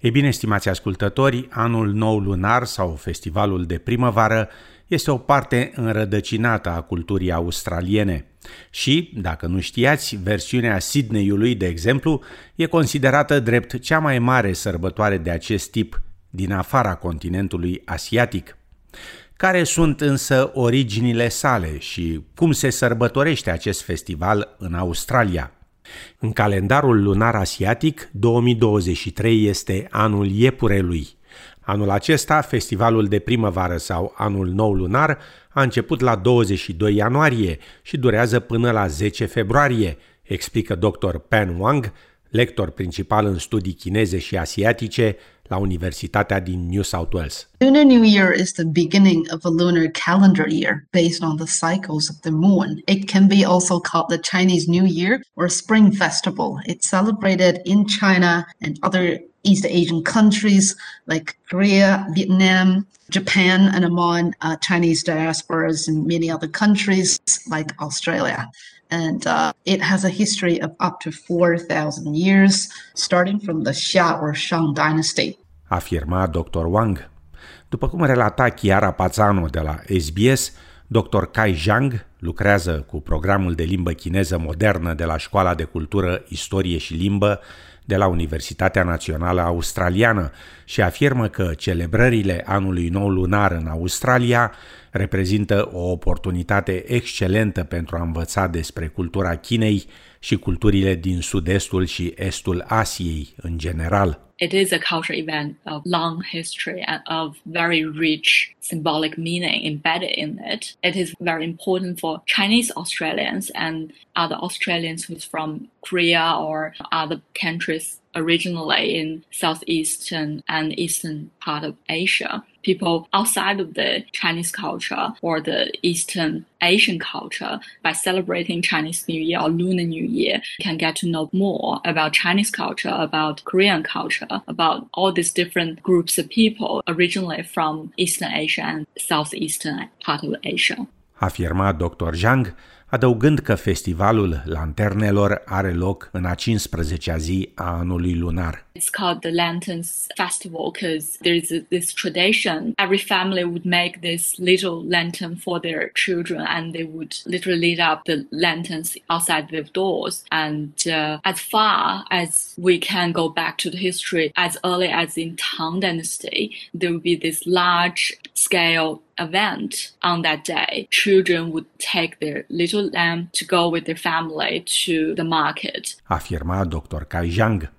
Ei bine, stimați ascultători, anul nou lunar sau festivalul de primăvară este o parte înrădăcinată a culturii australiene. Și, dacă nu știați, versiunea Sydneyului, de exemplu, e considerată drept cea mai mare sărbătoare de acest tip din afara continentului asiatic. Care sunt însă originile sale și cum se sărbătorește acest festival în Australia? În calendarul lunar asiatic, 2023 este anul iepurelui. Anul acesta, festivalul de primăvară sau anul nou lunar a început la 22 ianuarie și durează până la 10 februarie, explică dr. Pen Wang, lector principal în studii chineze și asiatice la Universitatea din New South Wales. Lunar New Year is the beginning of a lunar calendar year based on the cycles of the moon. It can be also called the Chinese New Year or Spring Festival. It's celebrated in China and other East Asian countries like Korea, Vietnam, Japan, and among uh, Chinese diasporas in many other countries like Australia. And uh, it has a history of up to 4,000 years, starting from the Xia or Shang dynasty. Afirma Dr. Wang. După cum relata Chiara Pazano de la SBS, Dr. Kai Zhang lucrează cu programul de limbă chineză modernă de la Școala de Cultură, Istorie și Limbă de la Universitatea Națională Australiană și afirmă că celebrările anului nou lunar în Australia reprezintă o oportunitate excelentă pentru a învăța despre cultura Chinei și culturile din sud-estul și estul Asiei în general. it is a cultural event of long history and of very rich symbolic meaning embedded in it. It is very important for Chinese Australians and other Australians who's from Korea or other countries originally in southeastern and eastern part of Asia. People outside of the Chinese culture or the Eastern Asian culture, by celebrating Chinese New Year or Lunar New Year, can get to know more about Chinese culture, about Korean culture, about all these different groups of people originally from Eastern Asia and Southeastern part of Asia. Afirma Dr. Zhang, adăugând că festivalul lanternelor are loc în a 15-a zi a anului lunar. It's called the Lanterns Festival because there is this tradition. Every family would make this little lantern for their children and they would literally light up the lanterns outside their doors. And uh, as far as we can go back to the history, as early as in Tang Dynasty, there would be this large scale event on that day. Children would take their little lamb to go with their family to the market. Afirma Dr. Kai Zhang.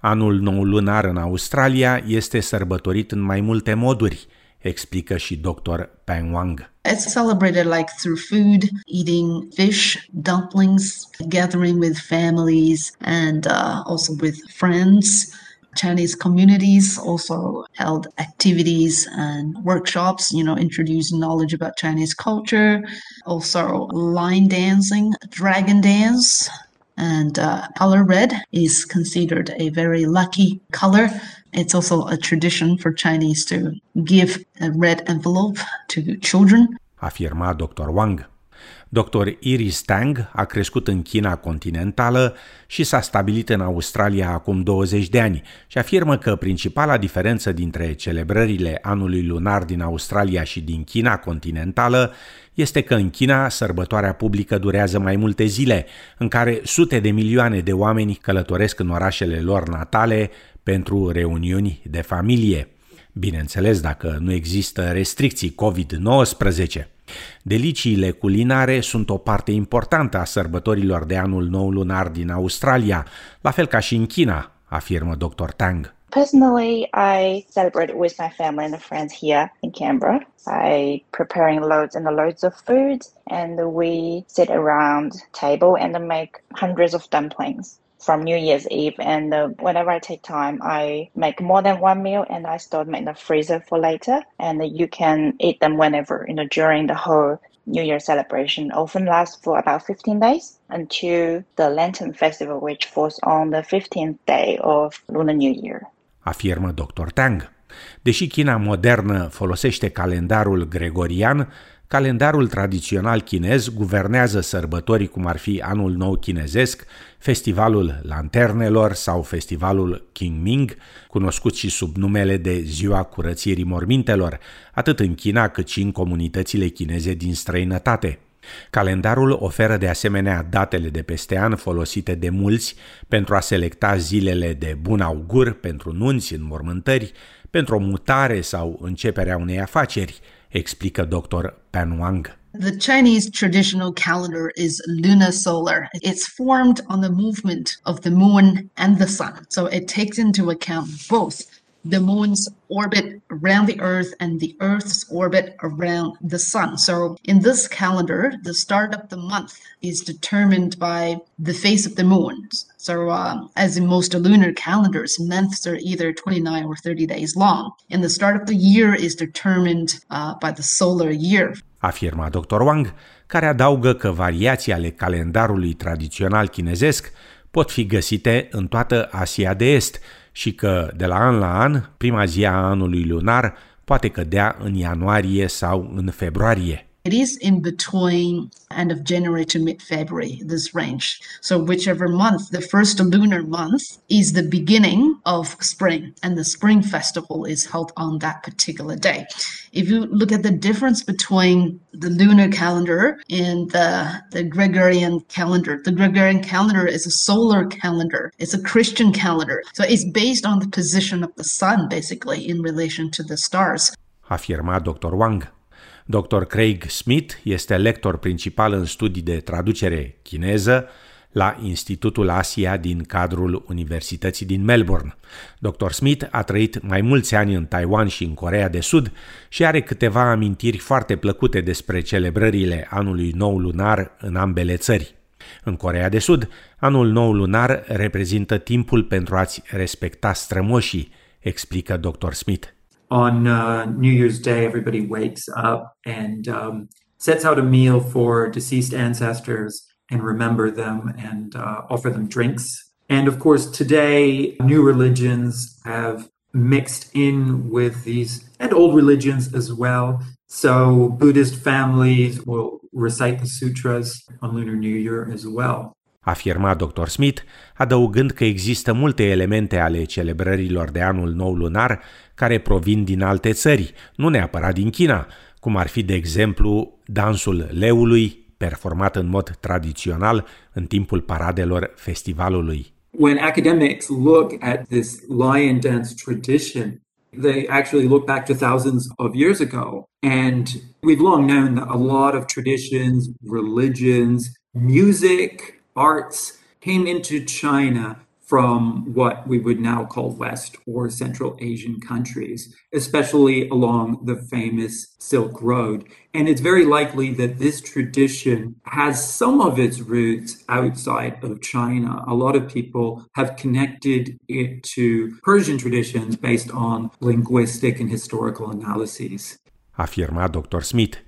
Anul nou lunar în Australia este sărbătorit în mai multe moduri, explică și Dr. Peng Wang. It's celebrated like through food, eating fish, dumplings, gathering with families, and uh, also with friends. Chinese communities also held activities and workshops, you know, introducing knowledge about Chinese culture, also line dancing, dragon dance, and uh, color red is considered a very lucky color. It's also a tradition for Chinese to give a red envelope to children. Afirma Dr. Wang. Dr. Iris Tang a crescut în China continentală și s-a stabilit în Australia acum 20 de ani și afirmă că principala diferență dintre celebrările anului lunar din Australia și din China continentală este că în China sărbătoarea publică durează mai multe zile, în care sute de milioane de oameni călătoresc în orașele lor natale pentru reuniuni de familie. Bineînțeles, dacă nu există restricții COVID-19. Deliciile culinare sunt o parte importantă a sărbătorilor de anul nou lunar din Australia, la fel ca și în China, afirmă Dr. Tang. Personally, I celebrate with my family and friends here in Canberra by preparing loads and loads of food, and we sit around table and make hundreds of dumplings. From New Year's Eve. And uh, whenever I take time, I make more than one meal and I store them in the freezer for later. And you can eat them whenever, you know, during the whole New Year celebration. Often lasts for about 15 days until the Lantern Festival, which falls on the 15th day of Lunar New Year. Afirmă Dr. Tang. Deși China modernă folosește calendarul gregorian, Calendarul tradițional chinez guvernează sărbători cum ar fi Anul Nou Chinezesc, Festivalul Lanternelor sau Festivalul Qingming, cunoscut și sub numele de Ziua Curățirii Mormintelor, atât în China cât și în comunitățile chineze din străinătate. Calendarul oferă de asemenea datele de peste an folosite de mulți pentru a selecta zilele de bun augur pentru nunți, înmormântări, pentru o mutare sau începerea unei afaceri, explică dr. Pan Wang. The Chinese traditional calendar is lunar solar. It's formed on the movement of the moon and the sun. So it takes into account both the moon's orbit around the earth and the earth's orbit around the sun. So in this calendar, the start of the month is determined by the phase of the moon. So uh, as in most lunar calendars, months are either 29 or 30 days long. And the start of the year is determined uh, by the solar year. Afirma Dr. Wang, care adaugă că variații ale calendarului tradițional chinezesc pot fi găsite în toată Asia de Est, și că de la an la an, prima zi a anului lunar poate cădea în ianuarie sau în februarie. It is in between end of January to mid February, this range. So, whichever month, the first lunar month, is the beginning of spring, and the spring festival is held on that particular day. If you look at the difference between the lunar calendar and the, the Gregorian calendar, the Gregorian calendar is a solar calendar, it's a Christian calendar. So, it's based on the position of the sun, basically, in relation to the stars. Afirma Dr. Wang. Dr. Craig Smith este lector principal în studii de traducere chineză la Institutul Asia din cadrul Universității din Melbourne. Dr. Smith a trăit mai mulți ani în Taiwan și în Corea de Sud și are câteva amintiri foarte plăcute despre celebrările anului nou lunar în ambele țări. În Corea de Sud, anul nou lunar reprezintă timpul pentru a-ți respecta strămoșii, explică Dr. Smith. On uh, New Year's Day, everybody wakes up and um, sets out a meal for deceased ancestors and remember them and uh, offer them drinks. And of course, today, new religions have mixed in with these and old religions as well. So, Buddhist families will recite the sutras on Lunar New Year as well. Afirma Dr. Smith, adăugând că există multe elemente ale celebrărilor de anul nou lunar care provin din alte țări, nu neapărat din China, cum ar fi, de exemplu, dansul leului, performat în mod tradițional în timpul paradelor festivalului. When academics look at this lion dance tradition, they actually look back to thousands of years ago. And we've long known that a lot of traditions, religions, music, arts came into China from what we would now call West or Central Asian countries, especially along the famous Silk Road. And it's very likely that this tradition has some of its roots outside of China. A lot of people have connected it to Persian traditions based on linguistic and historical analyses. Afirma Dr. Smith.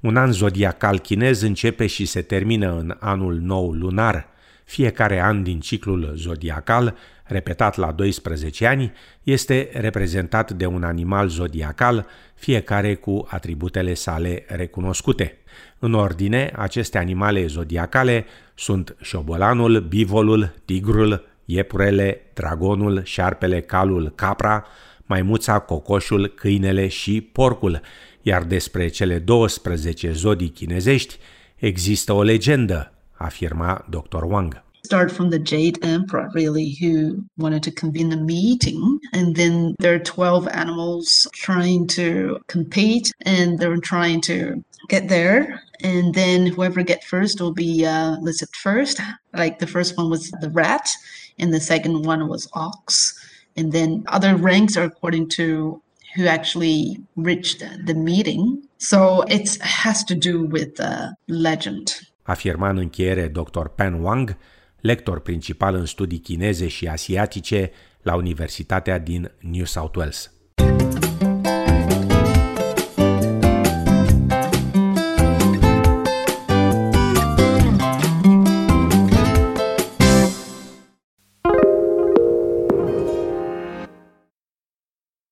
Un an zodiacal chinez începe și se termină în anul nou lunar. Fiecare an din ciclul zodiacal, repetat la 12 ani, este reprezentat de un animal zodiacal, fiecare cu atributele sale recunoscute. În ordine, aceste animale zodiacale sunt șobolanul, bivolul, tigrul, iepurele, dragonul, șarpele, calul, capra, maimuța, cocoșul, câinele și porcul, iar despre cele 12 zodii chinezești există o legendă, afirma Dr. Wang. Start from the Jade Emperor, really, who wanted to convene a meeting. And then there are 12 animals trying to compete and they're trying to get there. And then whoever get first will be uh, listed first. Like the first one was the rat, and the second one was ox. And then other ranks are according to who actually reached the meeting. So it has to do with the legend. Afirma în încheiere Dr. Pen Wang, lector principal în studii chineze și asiatice la Universitatea din New South Wales.